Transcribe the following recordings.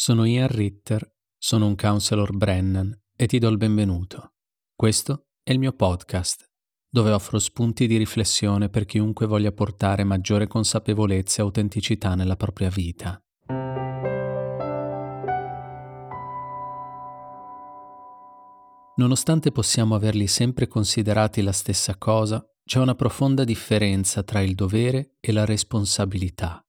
Sono Ian Ritter, sono un counselor Brennan e ti do il benvenuto. Questo è il mio podcast, dove offro spunti di riflessione per chiunque voglia portare maggiore consapevolezza e autenticità nella propria vita. Nonostante possiamo averli sempre considerati la stessa cosa, c'è una profonda differenza tra il dovere e la responsabilità.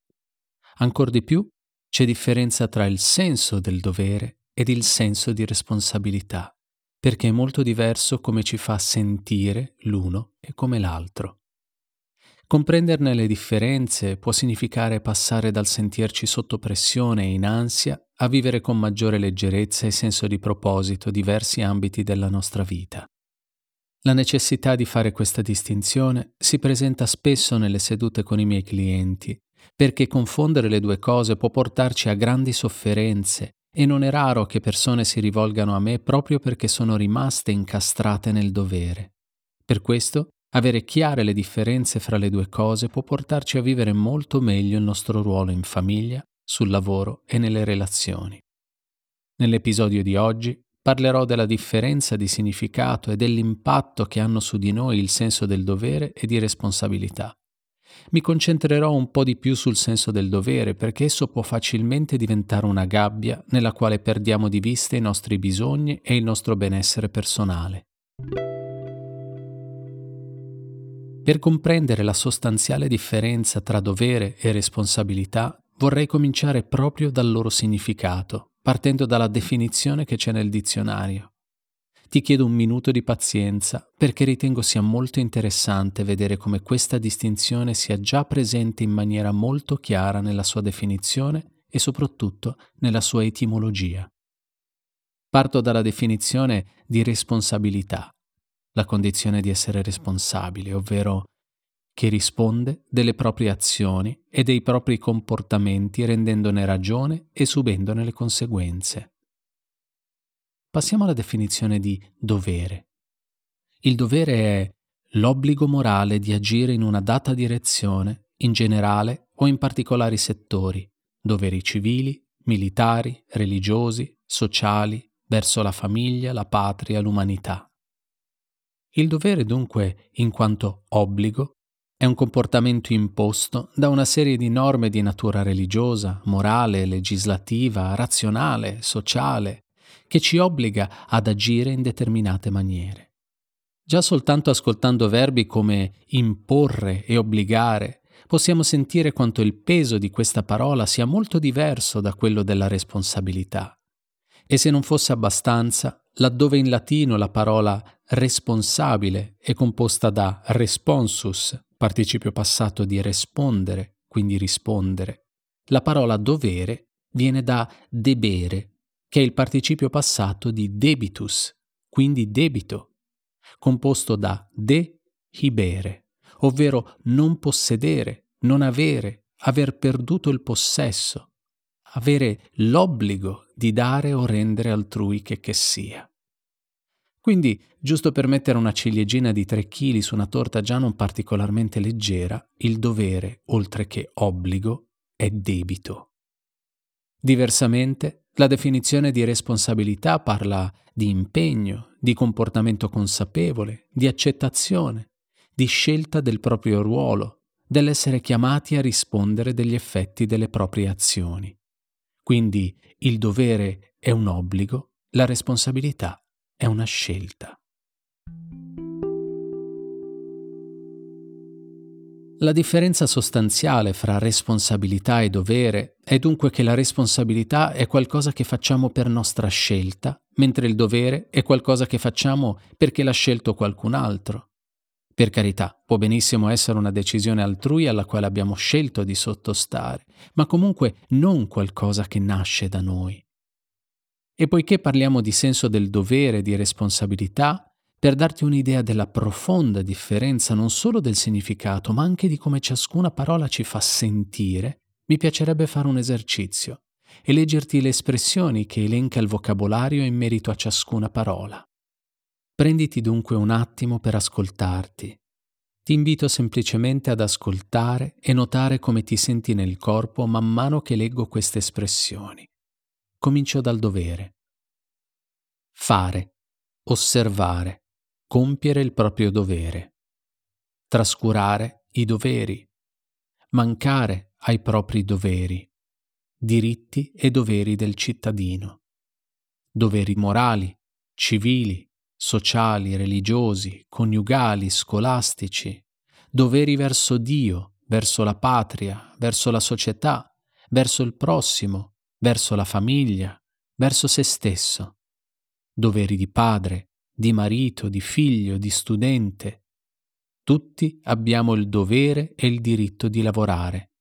Ancor di più, c'è differenza tra il senso del dovere ed il senso di responsabilità, perché è molto diverso come ci fa sentire l'uno e come l'altro. Comprenderne le differenze può significare passare dal sentirci sotto pressione e in ansia a vivere con maggiore leggerezza e senso di proposito diversi ambiti della nostra vita. La necessità di fare questa distinzione si presenta spesso nelle sedute con i miei clienti perché confondere le due cose può portarci a grandi sofferenze e non è raro che persone si rivolgano a me proprio perché sono rimaste incastrate nel dovere. Per questo, avere chiare le differenze fra le due cose può portarci a vivere molto meglio il nostro ruolo in famiglia, sul lavoro e nelle relazioni. Nell'episodio di oggi parlerò della differenza di significato e dell'impatto che hanno su di noi il senso del dovere e di responsabilità mi concentrerò un po' di più sul senso del dovere perché esso può facilmente diventare una gabbia nella quale perdiamo di vista i nostri bisogni e il nostro benessere personale. Per comprendere la sostanziale differenza tra dovere e responsabilità, vorrei cominciare proprio dal loro significato, partendo dalla definizione che c'è nel dizionario. Ti chiedo un minuto di pazienza perché ritengo sia molto interessante vedere come questa distinzione sia già presente in maniera molto chiara nella sua definizione e soprattutto nella sua etimologia. Parto dalla definizione di responsabilità, la condizione di essere responsabile, ovvero che risponde delle proprie azioni e dei propri comportamenti rendendone ragione e subendone le conseguenze. Passiamo alla definizione di dovere. Il dovere è l'obbligo morale di agire in una data direzione, in generale o in particolari settori, doveri civili, militari, religiosi, sociali, verso la famiglia, la patria, l'umanità. Il dovere dunque, in quanto obbligo, è un comportamento imposto da una serie di norme di natura religiosa, morale, legislativa, razionale, sociale, che ci obbliga ad agire in determinate maniere. Già soltanto ascoltando verbi come imporre e obbligare, possiamo sentire quanto il peso di questa parola sia molto diverso da quello della responsabilità. E se non fosse abbastanza, laddove in latino la parola responsabile è composta da responsus, participio passato di rispondere, quindi rispondere, la parola dovere viene da debere, che è il participio passato di debitus, quindi debito, composto da de hibere, ovvero non possedere, non avere, aver perduto il possesso, avere l'obbligo di dare o rendere altrui che che sia. Quindi, giusto per mettere una ciliegina di tre chili su una torta già non particolarmente leggera, il dovere, oltre che obbligo, è debito. Diversamente, la definizione di responsabilità parla di impegno, di comportamento consapevole, di accettazione, di scelta del proprio ruolo, dell'essere chiamati a rispondere degli effetti delle proprie azioni. Quindi il dovere è un obbligo, la responsabilità è una scelta. La differenza sostanziale fra responsabilità e dovere è dunque che la responsabilità è qualcosa che facciamo per nostra scelta, mentre il dovere è qualcosa che facciamo perché l'ha scelto qualcun altro. Per carità, può benissimo essere una decisione altrui alla quale abbiamo scelto di sottostare, ma comunque non qualcosa che nasce da noi. E poiché parliamo di senso del dovere e di responsabilità, per darti un'idea della profonda differenza non solo del significato, ma anche di come ciascuna parola ci fa sentire, mi piacerebbe fare un esercizio e leggerti le espressioni che elenca il vocabolario in merito a ciascuna parola. Prenditi dunque un attimo per ascoltarti. Ti invito semplicemente ad ascoltare e notare come ti senti nel corpo man mano che leggo queste espressioni. Comincio dal dovere. Fare, osservare, compiere il proprio dovere. Trascurare i doveri. Mancare ai propri doveri. Diritti e doveri del cittadino. Doveri morali, civili, sociali, religiosi, coniugali, scolastici, doveri verso Dio, verso la patria, verso la società, verso il prossimo, verso la famiglia, verso se stesso, doveri di padre, di marito, di figlio, di studente. Tutti abbiamo il dovere e il diritto di lavorare.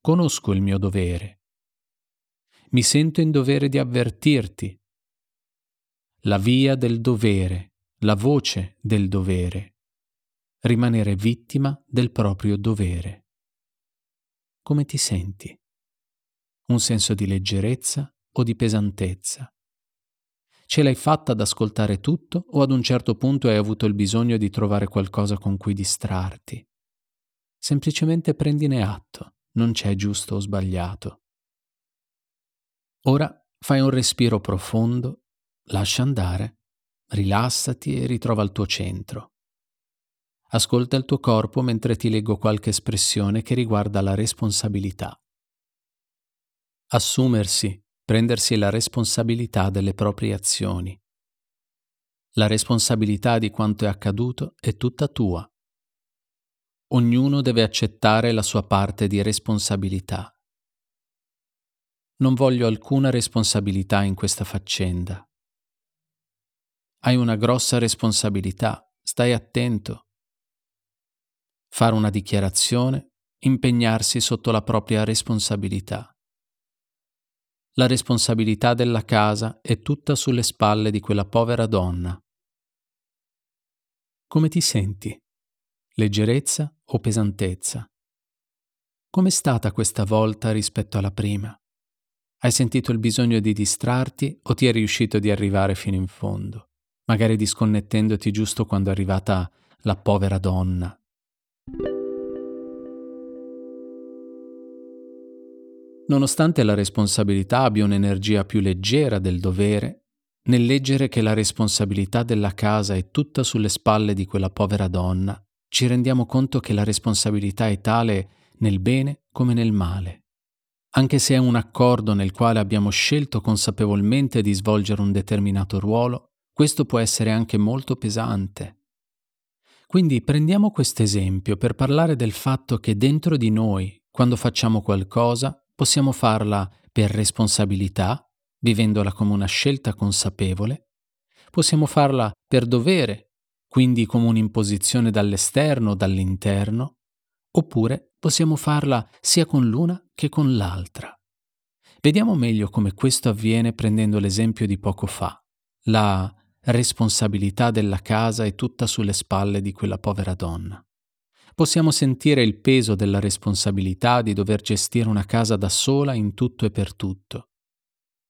Conosco il mio dovere. Mi sento in dovere di avvertirti, la via del dovere, la voce del dovere, rimanere vittima del proprio dovere. Come ti senti? Un senso di leggerezza o di pesantezza? Ce l'hai fatta ad ascoltare tutto o ad un certo punto hai avuto il bisogno di trovare qualcosa con cui distrarti? Semplicemente prendine atto, non c'è giusto o sbagliato. Ora fai un respiro profondo Lascia andare, rilassati e ritrova il tuo centro. Ascolta il tuo corpo mentre ti leggo qualche espressione che riguarda la responsabilità. Assumersi, prendersi la responsabilità delle proprie azioni. La responsabilità di quanto è accaduto è tutta tua. Ognuno deve accettare la sua parte di responsabilità. Non voglio alcuna responsabilità in questa faccenda. Hai una grossa responsabilità, stai attento. Fare una dichiarazione, impegnarsi sotto la propria responsabilità. La responsabilità della casa è tutta sulle spalle di quella povera donna. Come ti senti? Leggerezza o pesantezza? Com'è stata questa volta rispetto alla prima? Hai sentito il bisogno di distrarti o ti è riuscito di arrivare fino in fondo? magari disconnettendoti giusto quando è arrivata la povera donna. Nonostante la responsabilità abbia un'energia più leggera del dovere, nel leggere che la responsabilità della casa è tutta sulle spalle di quella povera donna, ci rendiamo conto che la responsabilità è tale nel bene come nel male. Anche se è un accordo nel quale abbiamo scelto consapevolmente di svolgere un determinato ruolo, questo può essere anche molto pesante. Quindi prendiamo questo esempio per parlare del fatto che dentro di noi, quando facciamo qualcosa, possiamo farla per responsabilità, vivendola come una scelta consapevole, possiamo farla per dovere, quindi come un'imposizione dall'esterno o dall'interno, oppure possiamo farla sia con l'una che con l'altra. Vediamo meglio come questo avviene prendendo l'esempio di poco fa, la responsabilità della casa è tutta sulle spalle di quella povera donna. Possiamo sentire il peso della responsabilità di dover gestire una casa da sola in tutto e per tutto.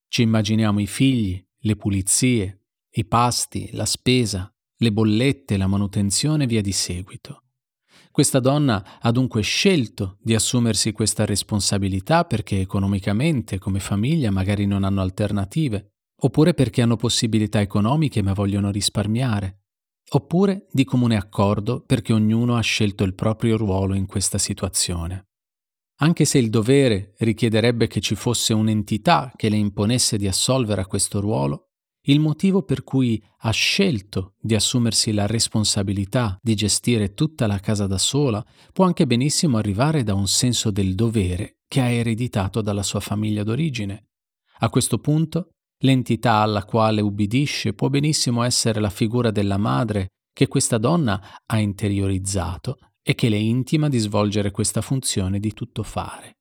Ci immaginiamo i figli, le pulizie, i pasti, la spesa, le bollette, la manutenzione e via di seguito. Questa donna ha dunque scelto di assumersi questa responsabilità perché economicamente, come famiglia, magari non hanno alternative oppure perché hanno possibilità economiche ma vogliono risparmiare, oppure di comune accordo perché ognuno ha scelto il proprio ruolo in questa situazione. Anche se il dovere richiederebbe che ci fosse un'entità che le imponesse di assolvere a questo ruolo, il motivo per cui ha scelto di assumersi la responsabilità di gestire tutta la casa da sola può anche benissimo arrivare da un senso del dovere che ha ereditato dalla sua famiglia d'origine. A questo punto L'entità alla quale ubbidisce può benissimo essere la figura della madre che questa donna ha interiorizzato e che le intima di svolgere questa funzione di tutto fare.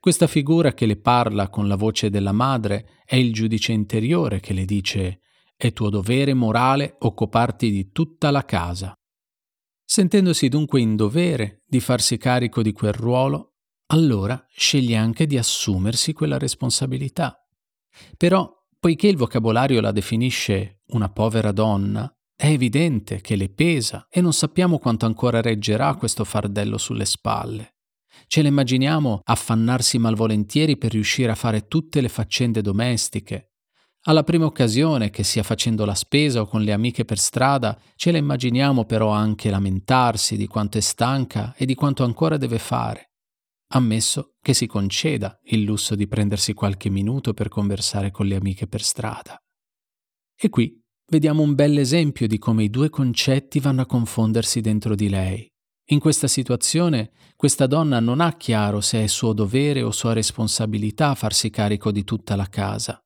Questa figura che le parla con la voce della madre è il giudice interiore che le dice è tuo dovere morale occuparti di tutta la casa. Sentendosi dunque in dovere di farsi carico di quel ruolo, allora sceglie anche di assumersi quella responsabilità. Però, poiché il vocabolario la definisce una povera donna, è evidente che le pesa e non sappiamo quanto ancora reggerà questo fardello sulle spalle. Ce la immaginiamo affannarsi malvolentieri per riuscire a fare tutte le faccende domestiche. Alla prima occasione, che sia facendo la spesa o con le amiche per strada, ce la immaginiamo però anche lamentarsi di quanto è stanca e di quanto ancora deve fare. Ammesso che si conceda il lusso di prendersi qualche minuto per conversare con le amiche per strada. E qui vediamo un bel esempio di come i due concetti vanno a confondersi dentro di lei. In questa situazione, questa donna non ha chiaro se è suo dovere o sua responsabilità farsi carico di tutta la casa.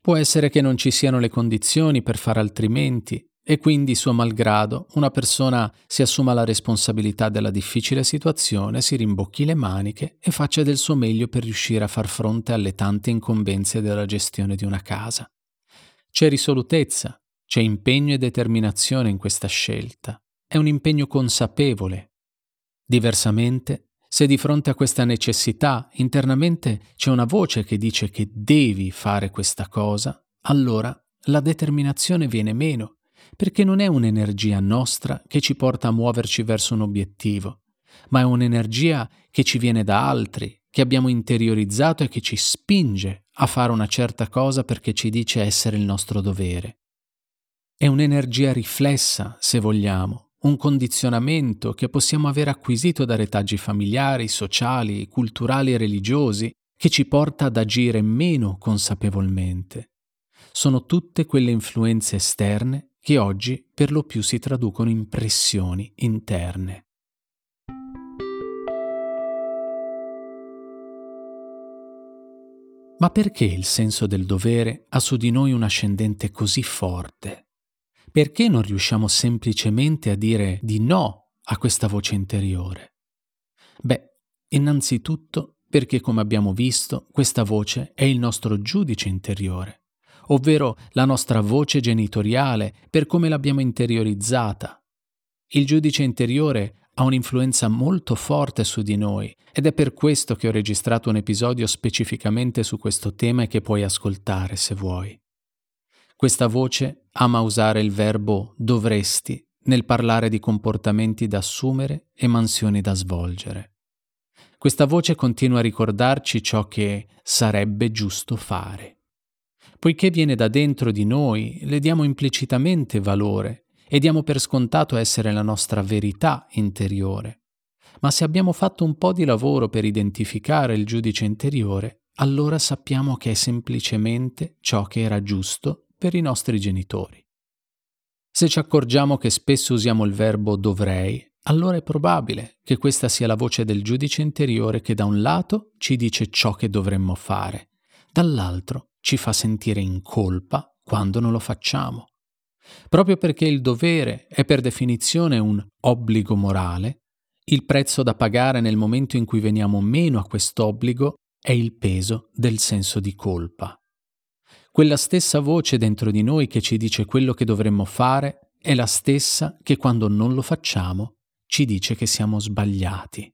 Può essere che non ci siano le condizioni per fare altrimenti e quindi, suo malgrado, una persona si assuma la responsabilità della difficile situazione, si rimbocchi le maniche e faccia del suo meglio per riuscire a far fronte alle tante incombenze della gestione di una casa. C'è risolutezza, c'è impegno e determinazione in questa scelta. È un impegno consapevole. Diversamente, se di fronte a questa necessità internamente c'è una voce che dice che devi fare questa cosa, allora la determinazione viene meno, perché non è un'energia nostra che ci porta a muoverci verso un obiettivo, ma è un'energia che ci viene da altri, che abbiamo interiorizzato e che ci spinge a fare una certa cosa perché ci dice essere il nostro dovere. È un'energia riflessa, se vogliamo, un condizionamento che possiamo aver acquisito da retaggi familiari, sociali, culturali e religiosi che ci porta ad agire meno consapevolmente. Sono tutte quelle influenze esterne che oggi per lo più si traducono in pressioni interne. Ma perché il senso del dovere ha su di noi un ascendente così forte? perché non riusciamo semplicemente a dire di no a questa voce interiore? Beh, innanzitutto perché, come abbiamo visto, questa voce è il nostro giudice interiore, ovvero la nostra voce genitoriale per come l'abbiamo interiorizzata. Il giudice interiore ha un'influenza molto forte su di noi ed è per questo che ho registrato un episodio specificamente su questo tema e che puoi ascoltare se vuoi. Questa voce ama usare il verbo dovresti nel parlare di comportamenti da assumere e mansioni da svolgere. Questa voce continua a ricordarci ciò che sarebbe giusto fare. Poiché viene da dentro di noi, le diamo implicitamente valore e diamo per scontato essere la nostra verità interiore. Ma se abbiamo fatto un po' di lavoro per identificare il giudice interiore, allora sappiamo che è semplicemente ciò che era giusto per i nostri genitori. Se ci accorgiamo che spesso usiamo il verbo dovrei, allora è probabile che questa sia la voce del giudice interiore che da un lato ci dice ciò che dovremmo fare, dall'altro ci fa sentire in colpa quando non lo facciamo. Proprio perché il dovere è per definizione un obbligo morale, il prezzo da pagare nel momento in cui veniamo meno a quest'obbligo è il peso del senso di colpa. Quella stessa voce dentro di noi che ci dice quello che dovremmo fare è la stessa che quando non lo facciamo ci dice che siamo sbagliati.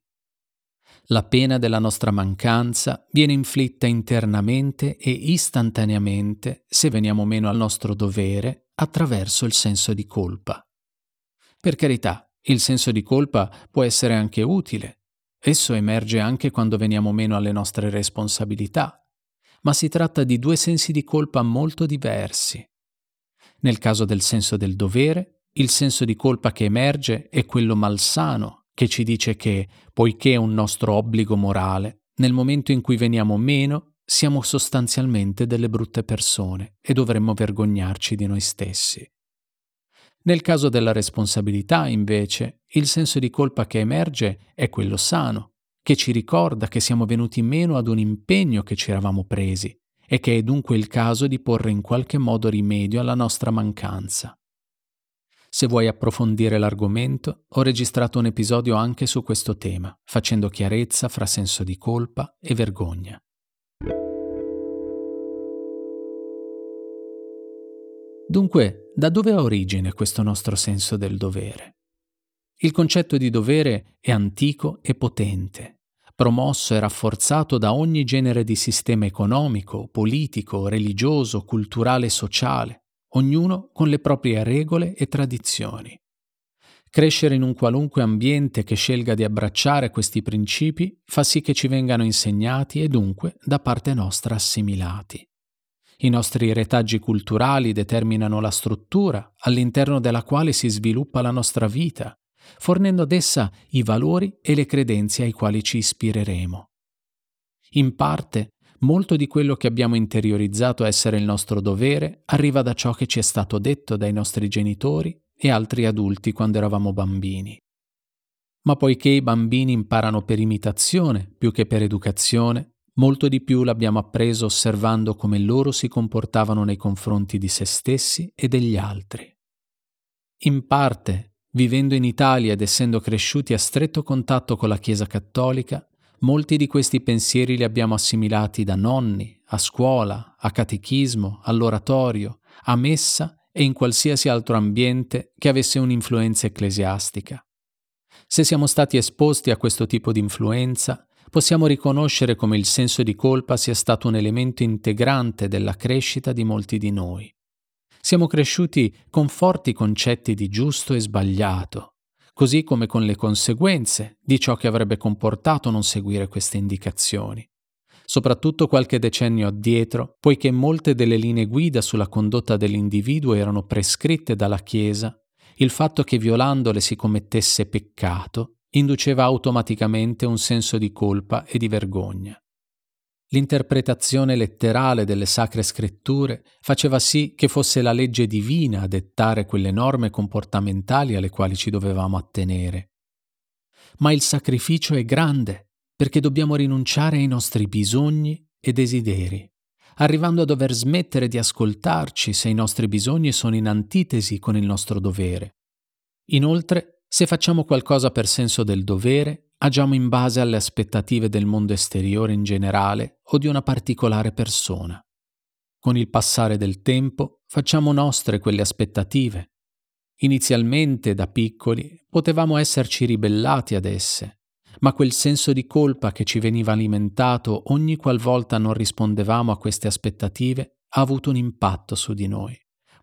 La pena della nostra mancanza viene inflitta internamente e istantaneamente se veniamo meno al nostro dovere attraverso il senso di colpa. Per carità, il senso di colpa può essere anche utile. Esso emerge anche quando veniamo meno alle nostre responsabilità, ma si tratta di due sensi di colpa molto diversi. Nel caso del senso del dovere, il senso di colpa che emerge è quello malsano, che ci dice che, poiché è un nostro obbligo morale, nel momento in cui veniamo meno, siamo sostanzialmente delle brutte persone e dovremmo vergognarci di noi stessi. Nel caso della responsabilità, invece, il senso di colpa che emerge è quello sano, che ci ricorda che siamo venuti meno ad un impegno che ci eravamo presi e che è dunque il caso di porre in qualche modo rimedio alla nostra mancanza. Se vuoi approfondire l'argomento, ho registrato un episodio anche su questo tema, facendo chiarezza fra senso di colpa e vergogna. Dunque, da dove ha origine questo nostro senso del dovere? Il concetto di dovere è antico e potente, promosso e rafforzato da ogni genere di sistema economico, politico, religioso, culturale e sociale, ognuno con le proprie regole e tradizioni. Crescere in un qualunque ambiente che scelga di abbracciare questi principi fa sì che ci vengano insegnati e dunque da parte nostra assimilati. I nostri retaggi culturali determinano la struttura all'interno della quale si sviluppa la nostra vita, fornendo ad essa i valori e le credenze ai quali ci ispireremo. In parte, molto di quello che abbiamo interiorizzato essere il nostro dovere arriva da ciò che ci è stato detto dai nostri genitori e altri adulti quando eravamo bambini. Ma poiché i bambini imparano per imitazione più che per educazione, molto di più l'abbiamo appreso osservando come loro si comportavano nei confronti di se stessi e degli altri. In parte, vivendo in Italia ed essendo cresciuti a stretto contatto con la Chiesa cattolica, molti di questi pensieri li abbiamo assimilati da nonni, a scuola, a catechismo, all'oratorio, a messa e in qualsiasi altro ambiente che avesse un'influenza ecclesiastica. Se siamo stati esposti a questo tipo di influenza, possiamo riconoscere come il senso di colpa sia stato un elemento integrante della crescita di molti di noi. Siamo cresciuti con forti concetti di giusto e sbagliato, così come con le conseguenze di ciò che avrebbe comportato non seguire queste indicazioni soprattutto qualche decennio addietro, poiché molte delle linee guida sulla condotta dell'individuo erano prescritte dalla Chiesa, il fatto che violandole si commettesse peccato induceva automaticamente un senso di colpa e di vergogna. L'interpretazione letterale delle sacre scritture faceva sì che fosse la legge divina a dettare quelle norme comportamentali alle quali ci dovevamo attenere. Ma il sacrificio è grande perché dobbiamo rinunciare ai nostri bisogni e desideri, arrivando a dover smettere di ascoltarci se i nostri bisogni sono in antitesi con il nostro dovere. Inoltre, se facciamo qualcosa per senso del dovere, agiamo in base alle aspettative del mondo esteriore in generale o di una particolare persona. Con il passare del tempo facciamo nostre quelle aspettative. Inizialmente, da piccoli, potevamo esserci ribellati ad esse, ma quel senso di colpa che ci veniva alimentato ogni qualvolta non rispondevamo a queste aspettative ha avuto un impatto su di noi,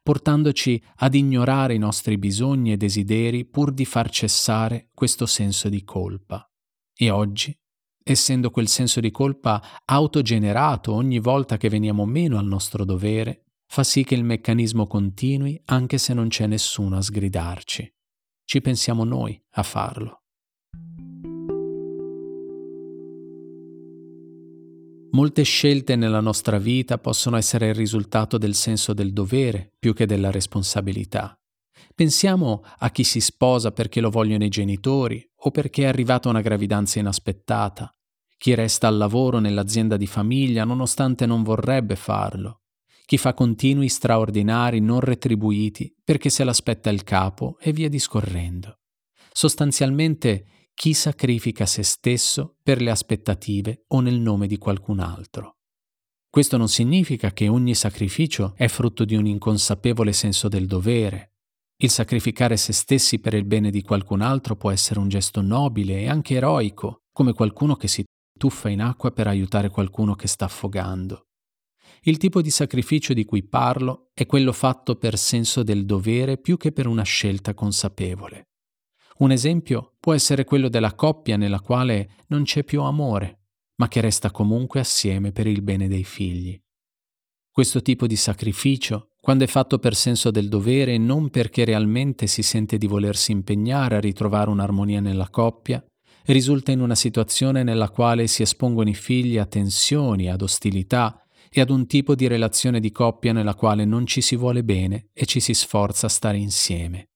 portandoci ad ignorare i nostri bisogni e desideri pur di far cessare questo senso di colpa. E oggi, essendo quel senso di colpa autogenerato ogni volta che veniamo meno al nostro dovere, fa sì che il meccanismo continui anche se non c'è nessuno a sgridarci. Ci pensiamo noi a farlo. Molte scelte nella nostra vita possono essere il risultato del senso del dovere più che della responsabilità. Pensiamo a chi si sposa perché lo vogliono i genitori o perché è arrivata una gravidanza inaspettata, chi resta al lavoro nell'azienda di famiglia nonostante non vorrebbe farlo, chi fa continui straordinari non retribuiti perché se l'aspetta il capo e via discorrendo. Sostanzialmente chi sacrifica se stesso per le aspettative o nel nome di qualcun altro. Questo non significa che ogni sacrificio è frutto di un inconsapevole senso del dovere. Il sacrificare se stessi per il bene di qualcun altro può essere un gesto nobile e anche eroico, come qualcuno che si tuffa in acqua per aiutare qualcuno che sta affogando. Il tipo di sacrificio di cui parlo è quello fatto per senso del dovere più che per una scelta consapevole. Un esempio può essere quello della coppia nella quale non c'è più amore, ma che resta comunque assieme per il bene dei figli. Questo tipo di sacrificio, quando è fatto per senso del dovere e non perché realmente si sente di volersi impegnare a ritrovare un'armonia nella coppia, risulta in una situazione nella quale si espongono i figli a tensioni, ad ostilità e ad un tipo di relazione di coppia nella quale non ci si vuole bene e ci si sforza a stare insieme.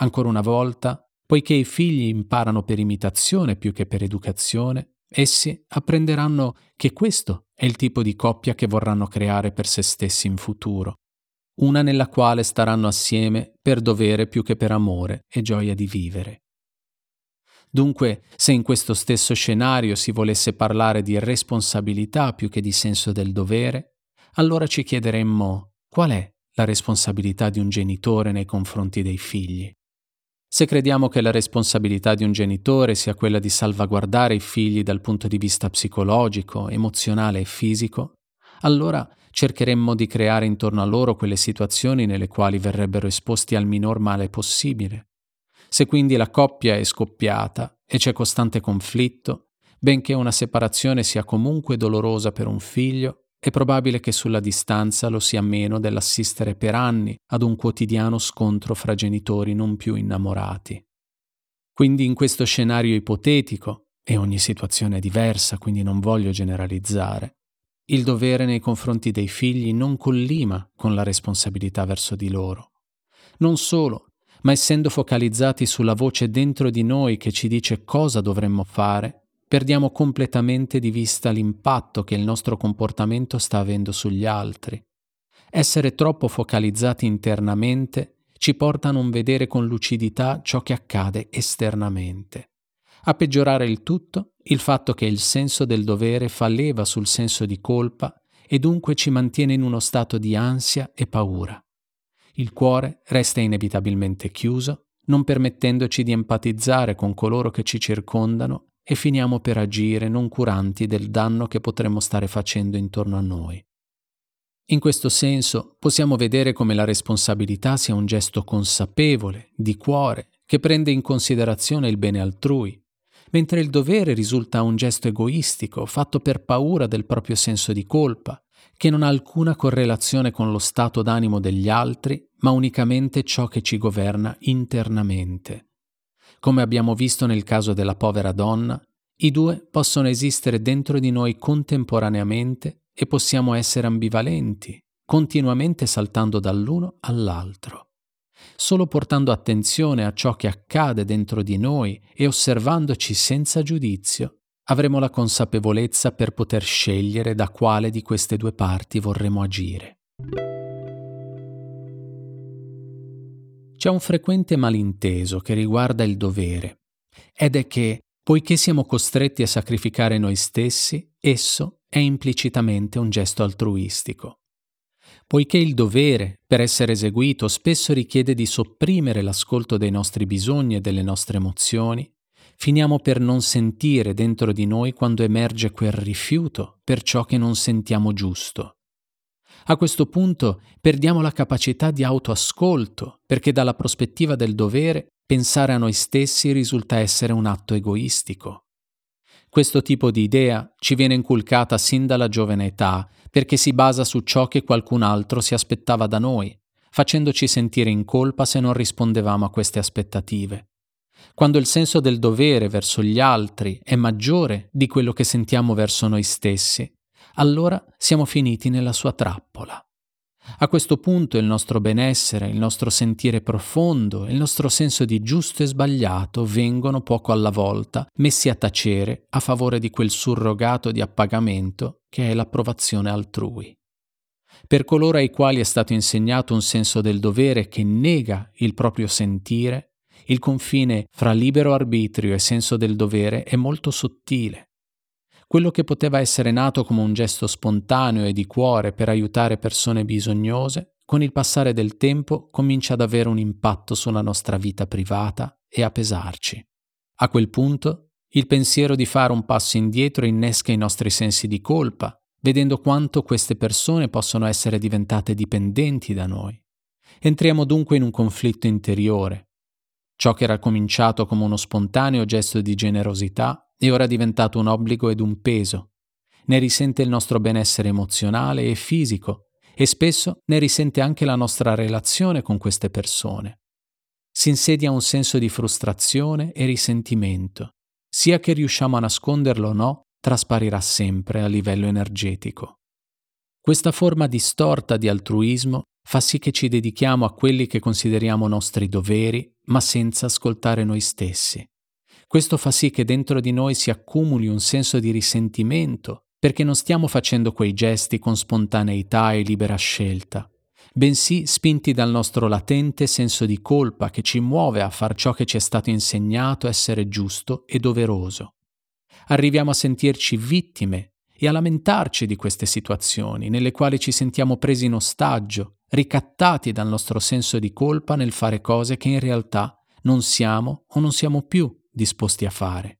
Ancora una volta, poiché i figli imparano per imitazione più che per educazione, essi apprenderanno che questo è il tipo di coppia che vorranno creare per se stessi in futuro, una nella quale staranno assieme per dovere più che per amore e gioia di vivere. Dunque, se in questo stesso scenario si volesse parlare di responsabilità più che di senso del dovere, allora ci chiederemmo qual è la responsabilità di un genitore nei confronti dei figli. Se crediamo che la responsabilità di un genitore sia quella di salvaguardare i figli dal punto di vista psicologico, emozionale e fisico, allora cercheremmo di creare intorno a loro quelle situazioni nelle quali verrebbero esposti al minor male possibile. Se quindi la coppia è scoppiata e c'è costante conflitto, benché una separazione sia comunque dolorosa per un figlio, è probabile che sulla distanza lo sia meno dell'assistere per anni ad un quotidiano scontro fra genitori non più innamorati. Quindi in questo scenario ipotetico, e ogni situazione è diversa, quindi non voglio generalizzare, il dovere nei confronti dei figli non collima con la responsabilità verso di loro. Non solo, ma essendo focalizzati sulla voce dentro di noi che ci dice cosa dovremmo fare, perdiamo completamente di vista l'impatto che il nostro comportamento sta avendo sugli altri. Essere troppo focalizzati internamente ci porta a non vedere con lucidità ciò che accade esternamente. A peggiorare il tutto, il fatto che il senso del dovere fa leva sul senso di colpa e dunque ci mantiene in uno stato di ansia e paura. Il cuore resta inevitabilmente chiuso, non permettendoci di empatizzare con coloro che ci circondano e finiamo per agire non curanti del danno che potremmo stare facendo intorno a noi. In questo senso possiamo vedere come la responsabilità sia un gesto consapevole, di cuore, che prende in considerazione il bene altrui, mentre il dovere risulta un gesto egoistico, fatto per paura del proprio senso di colpa, che non ha alcuna correlazione con lo stato d'animo degli altri, ma unicamente ciò che ci governa internamente. Come abbiamo visto nel caso della povera donna, i due possono esistere dentro di noi contemporaneamente e possiamo essere ambivalenti, continuamente saltando dall'uno all'altro. Solo portando attenzione a ciò che accade dentro di noi e osservandoci senza giudizio, avremo la consapevolezza per poter scegliere da quale di queste due parti vorremmo agire. C'è un frequente malinteso che riguarda il dovere, ed è che, poiché siamo costretti a sacrificare noi stessi, esso è implicitamente un gesto altruistico. Poiché il dovere, per essere eseguito, spesso richiede di sopprimere l'ascolto dei nostri bisogni e delle nostre emozioni, finiamo per non sentire dentro di noi quando emerge quel rifiuto per ciò che non sentiamo giusto a questo punto perdiamo la capacità di autoascolto, perché dalla prospettiva del dovere pensare a noi stessi risulta essere un atto egoistico. Questo tipo di idea ci viene inculcata sin dalla giovane età perché si basa su ciò che qualcun altro si aspettava da noi, facendoci sentire in colpa se non rispondevamo a queste aspettative. Quando il senso del dovere verso gli altri è maggiore di quello che sentiamo verso noi stessi, allora siamo finiti nella sua trappola. A questo punto il nostro benessere, il nostro sentire profondo, il nostro senso di giusto e sbagliato vengono poco alla volta messi a tacere a favore di quel surrogato di appagamento che è l'approvazione altrui. Per coloro ai quali è stato insegnato un senso del dovere che nega il proprio sentire, il confine fra libero arbitrio e senso del dovere è molto sottile quello che poteva essere nato come un gesto spontaneo e di cuore per aiutare persone bisognose, con il passare del tempo comincia ad avere un impatto sulla nostra vita privata e a pesarci. A quel punto, il pensiero di fare un passo indietro innesca i nostri sensi di colpa, vedendo quanto queste persone possono essere diventate dipendenti da noi. Entriamo dunque in un conflitto interiore. Ciò che era cominciato come uno spontaneo gesto di generosità è ora diventato un obbligo ed un peso. Ne risente il nostro benessere emozionale e fisico e spesso ne risente anche la nostra relazione con queste persone. Si insedia un senso di frustrazione e risentimento. Sia che riusciamo a nasconderlo o no, trasparirà sempre a livello energetico. Questa forma distorta di altruismo fa sì che ci dedichiamo a quelli che consideriamo nostri doveri, ma senza ascoltare noi stessi. Questo fa sì che dentro di noi si accumuli un senso di risentimento perché non stiamo facendo quei gesti con spontaneità e libera scelta, bensì spinti dal nostro latente senso di colpa che ci muove a far ciò che ci è stato insegnato essere giusto e doveroso. Arriviamo a sentirci vittime e a lamentarci di queste situazioni nelle quali ci sentiamo presi in ostaggio, ricattati dal nostro senso di colpa nel fare cose che in realtà non siamo o non siamo più disposti a fare.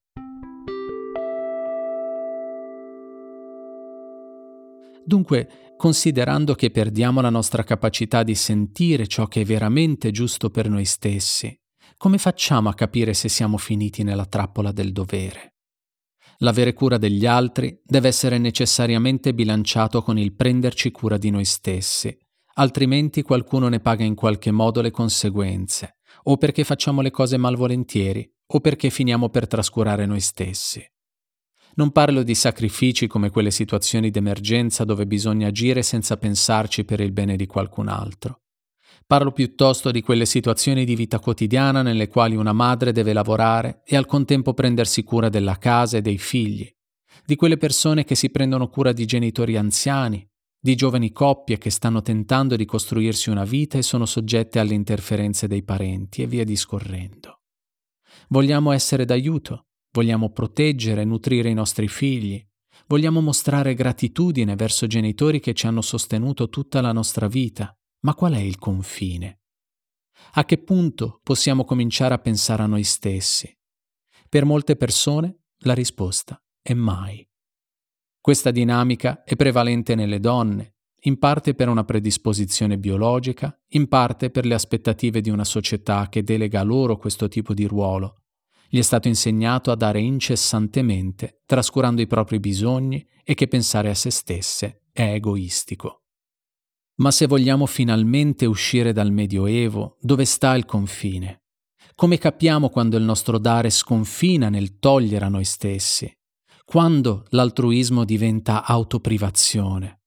Dunque, considerando che perdiamo la nostra capacità di sentire ciò che è veramente giusto per noi stessi, Come facciamo a capire se siamo finiti nella trappola del dovere? L'avere cura degli altri deve essere necessariamente bilanciato con il prenderci cura di noi stessi, altrimenti qualcuno ne paga in qualche modo le conseguenze, o perché facciamo le cose malvolentieri, o perché finiamo per trascurare noi stessi. Non parlo di sacrifici come quelle situazioni d'emergenza dove bisogna agire senza pensarci per il bene di qualcun altro. Parlo piuttosto di quelle situazioni di vita quotidiana nelle quali una madre deve lavorare e al contempo prendersi cura della casa e dei figli, di quelle persone che si prendono cura di genitori anziani, di giovani coppie che stanno tentando di costruirsi una vita e sono soggette alle interferenze dei parenti e via discorrendo. Vogliamo essere d'aiuto, vogliamo proteggere e nutrire i nostri figli, vogliamo mostrare gratitudine verso genitori che ci hanno sostenuto tutta la nostra vita ma qual è il confine? A che punto possiamo cominciare a pensare a noi stessi? Per molte persone la risposta è mai. Questa dinamica è prevalente nelle donne, in parte per una predisposizione biologica, in parte per le aspettative di una società che delega loro questo tipo di ruolo. Gli è stato insegnato a dare incessantemente, trascurando i propri bisogni e che pensare a se stesse è egoistico. Ma se vogliamo finalmente uscire dal Medioevo, dove sta il confine? Come capiamo quando il nostro dare sconfina nel togliere a noi stessi? Quando l'altruismo diventa autoprivazione?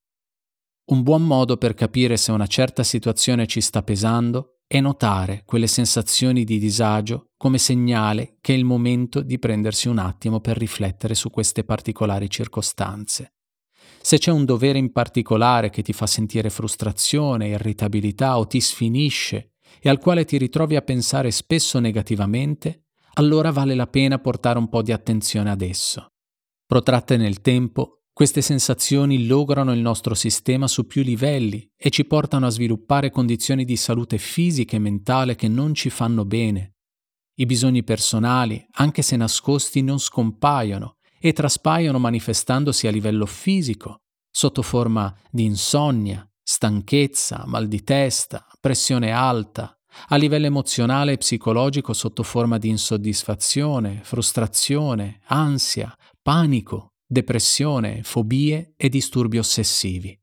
Un buon modo per capire se una certa situazione ci sta pesando è notare quelle sensazioni di disagio come segnale che è il momento di prendersi un attimo per riflettere su queste particolari circostanze. Se c'è un dovere in particolare che ti fa sentire frustrazione, irritabilità o ti sfinisce e al quale ti ritrovi a pensare spesso negativamente, allora vale la pena portare un po' di attenzione ad esso. Protratte nel tempo, queste sensazioni lograno il nostro sistema su più livelli e ci portano a sviluppare condizioni di salute fisica e mentale che non ci fanno bene. I bisogni personali, anche se nascosti, non scompaiono e traspaiono manifestandosi a livello fisico, sotto forma di insonnia, stanchezza, mal di testa, pressione alta, a livello emozionale e psicologico sotto forma di insoddisfazione, frustrazione, ansia, panico, depressione, fobie e disturbi ossessivi.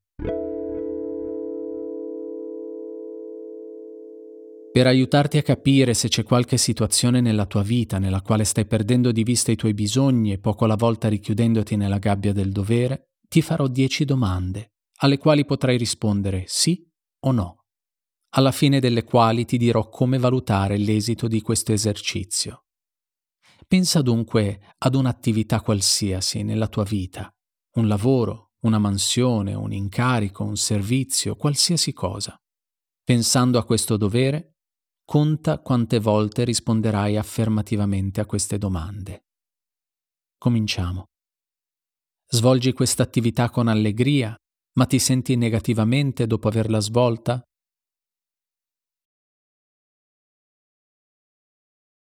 per aiutarti a capire se c'è qualche situazione nella tua vita nella quale stai perdendo di vista i tuoi bisogni e poco alla volta richiudendoti nella gabbia del dovere, ti farò dieci domande, alle quali potrai rispondere sì o no, alla fine delle quali ti dirò come valutare l'esito di questo esercizio. Pensa dunque ad un'attività qualsiasi nella tua vita, un lavoro, una mansione, un incarico, un servizio, qualsiasi cosa. Pensando a questo dovere, Conta quante volte risponderai affermativamente a queste domande. Cominciamo. Svolgi questa attività con allegria, ma ti senti negativamente dopo averla svolta?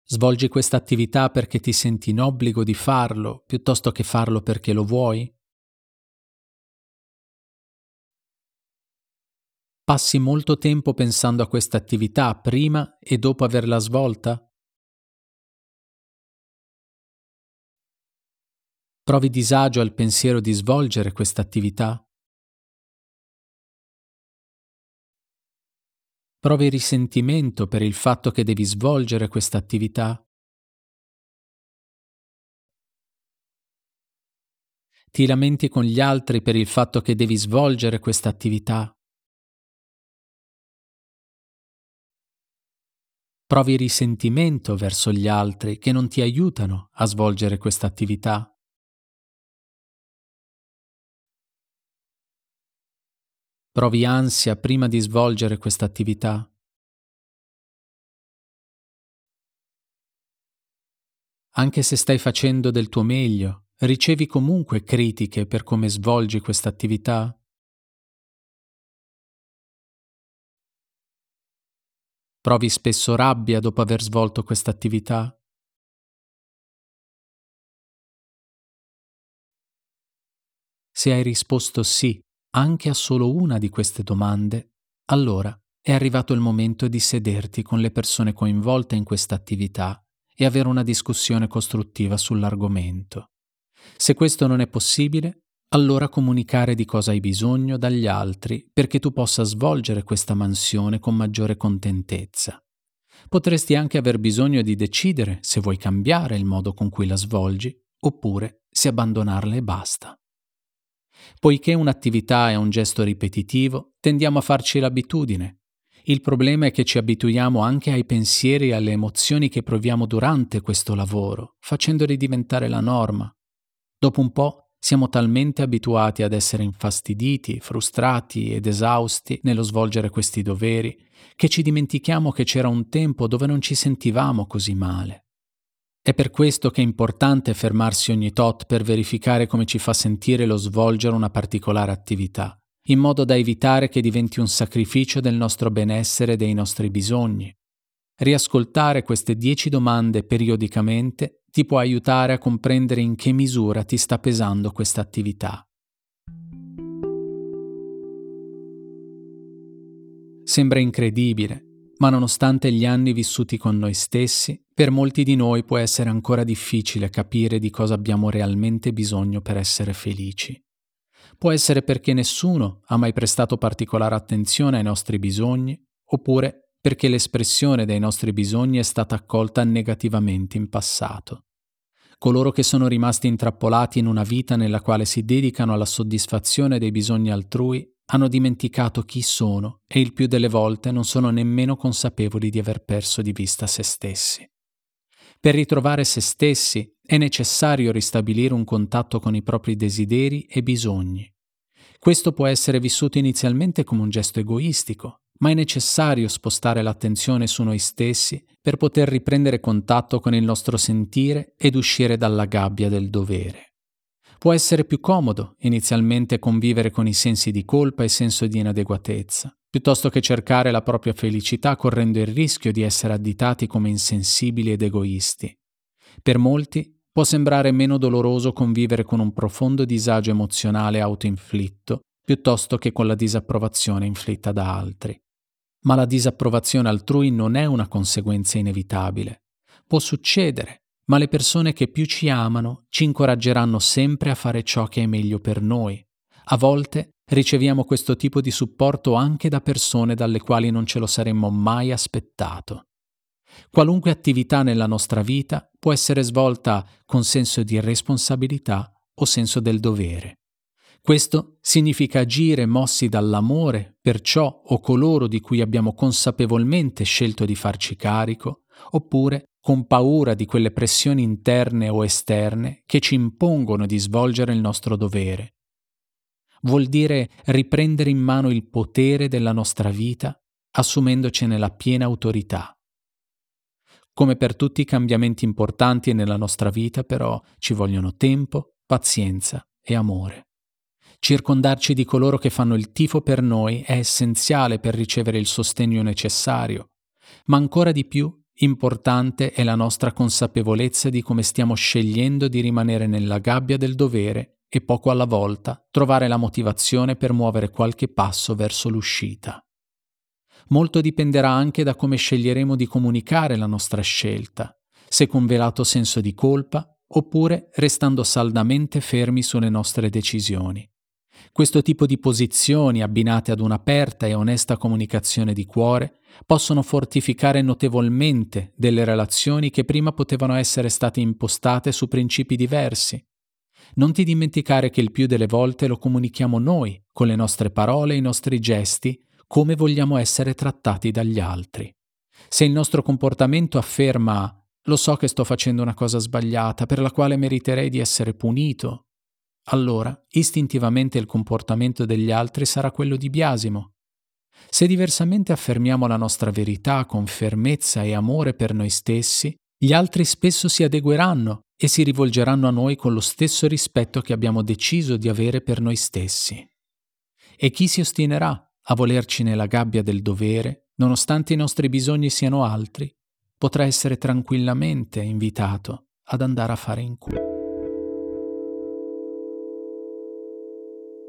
Svolgi questa attività perché ti senti in obbligo di farlo, piuttosto che farlo perché lo vuoi? Passi molto tempo pensando a questa attività prima e dopo averla svolta? Provi disagio al pensiero di svolgere questa attività? Provi risentimento per il fatto che devi svolgere questa attività? Ti lamenti con gli altri per il fatto che devi svolgere questa attività? Provi risentimento verso gli altri che non ti aiutano a svolgere questa attività? Provi ansia prima di svolgere questa attività? Anche se stai facendo del tuo meglio, ricevi comunque critiche per come svolgi questa attività? Provi spesso rabbia dopo aver svolto questa attività? Se hai risposto sì anche a solo una di queste domande, allora è arrivato il momento di sederti con le persone coinvolte in questa attività e avere una discussione costruttiva sull'argomento. Se questo non è possibile, allora comunicare di cosa hai bisogno dagli altri perché tu possa svolgere questa mansione con maggiore contentezza. Potresti anche aver bisogno di decidere se vuoi cambiare il modo con cui la svolgi oppure se abbandonarla e basta. Poiché un'attività è un gesto ripetitivo, tendiamo a farci l'abitudine. Il problema è che ci abituiamo anche ai pensieri e alle emozioni che proviamo durante questo lavoro, facendoli diventare la norma. Dopo un po' siamo talmente abituati ad essere infastiditi, frustrati ed esausti nello svolgere questi doveri, che ci dimentichiamo che c'era un tempo dove non ci sentivamo così male. È per questo che è importante fermarsi ogni tot per verificare come ci fa sentire lo svolgere una particolare attività, in modo da evitare che diventi un sacrificio del nostro benessere e dei nostri bisogni. Riascoltare queste dieci domande periodicamente ti può aiutare a comprendere in che misura ti sta pesando questa attività. Sembra incredibile, ma nonostante gli anni vissuti con noi stessi, per molti di noi può essere ancora difficile capire di cosa abbiamo realmente bisogno per essere felici. Può essere perché nessuno ha mai prestato particolare attenzione ai nostri bisogni, oppure perché l'espressione dei nostri bisogni è stata accolta negativamente in passato. Coloro che sono rimasti intrappolati in una vita nella quale si dedicano alla soddisfazione dei bisogni altrui hanno dimenticato chi sono e il più delle volte non sono nemmeno consapevoli di aver perso di vista se stessi. Per ritrovare se stessi è necessario ristabilire un contatto con i propri desideri e bisogni. Questo può essere vissuto inizialmente come un gesto egoistico, ma è necessario spostare l'attenzione su noi stessi per poter riprendere contatto con il nostro sentire ed uscire dalla gabbia del dovere. Può essere più comodo inizialmente convivere con i sensi di colpa e senso di inadeguatezza, piuttosto che cercare la propria felicità correndo il rischio di essere additati come insensibili ed egoisti. Per molti può sembrare meno doloroso convivere con un profondo disagio emozionale autoinflitto piuttosto che con la disapprovazione inflitta da altri. Ma la disapprovazione altrui non è una conseguenza inevitabile. Può succedere ma le persone che più ci amano ci incoraggeranno sempre a fare ciò che è meglio per noi. A volte riceviamo questo tipo di supporto anche da persone dalle quali non ce lo saremmo mai aspettato. Qualunque attività nella nostra vita può essere svolta con senso di responsabilità o senso del dovere. Questo significa agire mossi dall'amore per ciò o coloro di cui abbiamo consapevolmente scelto di farci carico, oppure con paura di quelle pressioni interne o esterne che ci impongono di svolgere il nostro dovere. Vuol dire riprendere in mano il potere della nostra vita, assumendocene la piena autorità. Come per tutti i cambiamenti importanti nella nostra vita, però, ci vogliono tempo, pazienza e amore. Circondarci di coloro che fanno il tifo per noi è essenziale per ricevere il sostegno necessario, ma ancora di più Importante è la nostra consapevolezza di come stiamo scegliendo di rimanere nella gabbia del dovere e poco alla volta trovare la motivazione per muovere qualche passo verso l'uscita. Molto dipenderà anche da come sceglieremo di comunicare la nostra scelta, se con velato senso di colpa oppure restando saldamente fermi sulle nostre decisioni. Questo tipo di posizioni, abbinate ad un'aperta e onesta comunicazione di cuore, possono fortificare notevolmente delle relazioni che prima potevano essere state impostate su principi diversi. Non ti dimenticare che il più delle volte lo comunichiamo noi, con le nostre parole e i nostri gesti, come vogliamo essere trattati dagli altri. Se il nostro comportamento afferma lo so che sto facendo una cosa sbagliata per la quale meriterei di essere punito, allora istintivamente il comportamento degli altri sarà quello di biasimo, se diversamente affermiamo la nostra verità con fermezza e amore per noi stessi, gli altri spesso si adegueranno e si rivolgeranno a noi con lo stesso rispetto che abbiamo deciso di avere per noi stessi. E chi si ostinerà a volerci nella gabbia del dovere, nonostante i nostri bisogni siano altri, potrà essere tranquillamente invitato ad andare a fare in culo.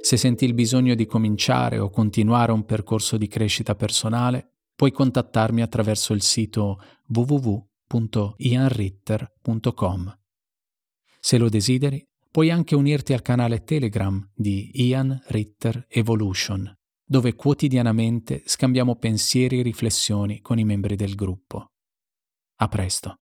Se senti il bisogno di cominciare o continuare un percorso di crescita personale, puoi contattarmi attraverso il sito www.ianritter.com. Se lo desideri, puoi anche unirti al canale Telegram di Ian Ritter Evolution, dove quotidianamente scambiamo pensieri e riflessioni con i membri del gruppo. A presto.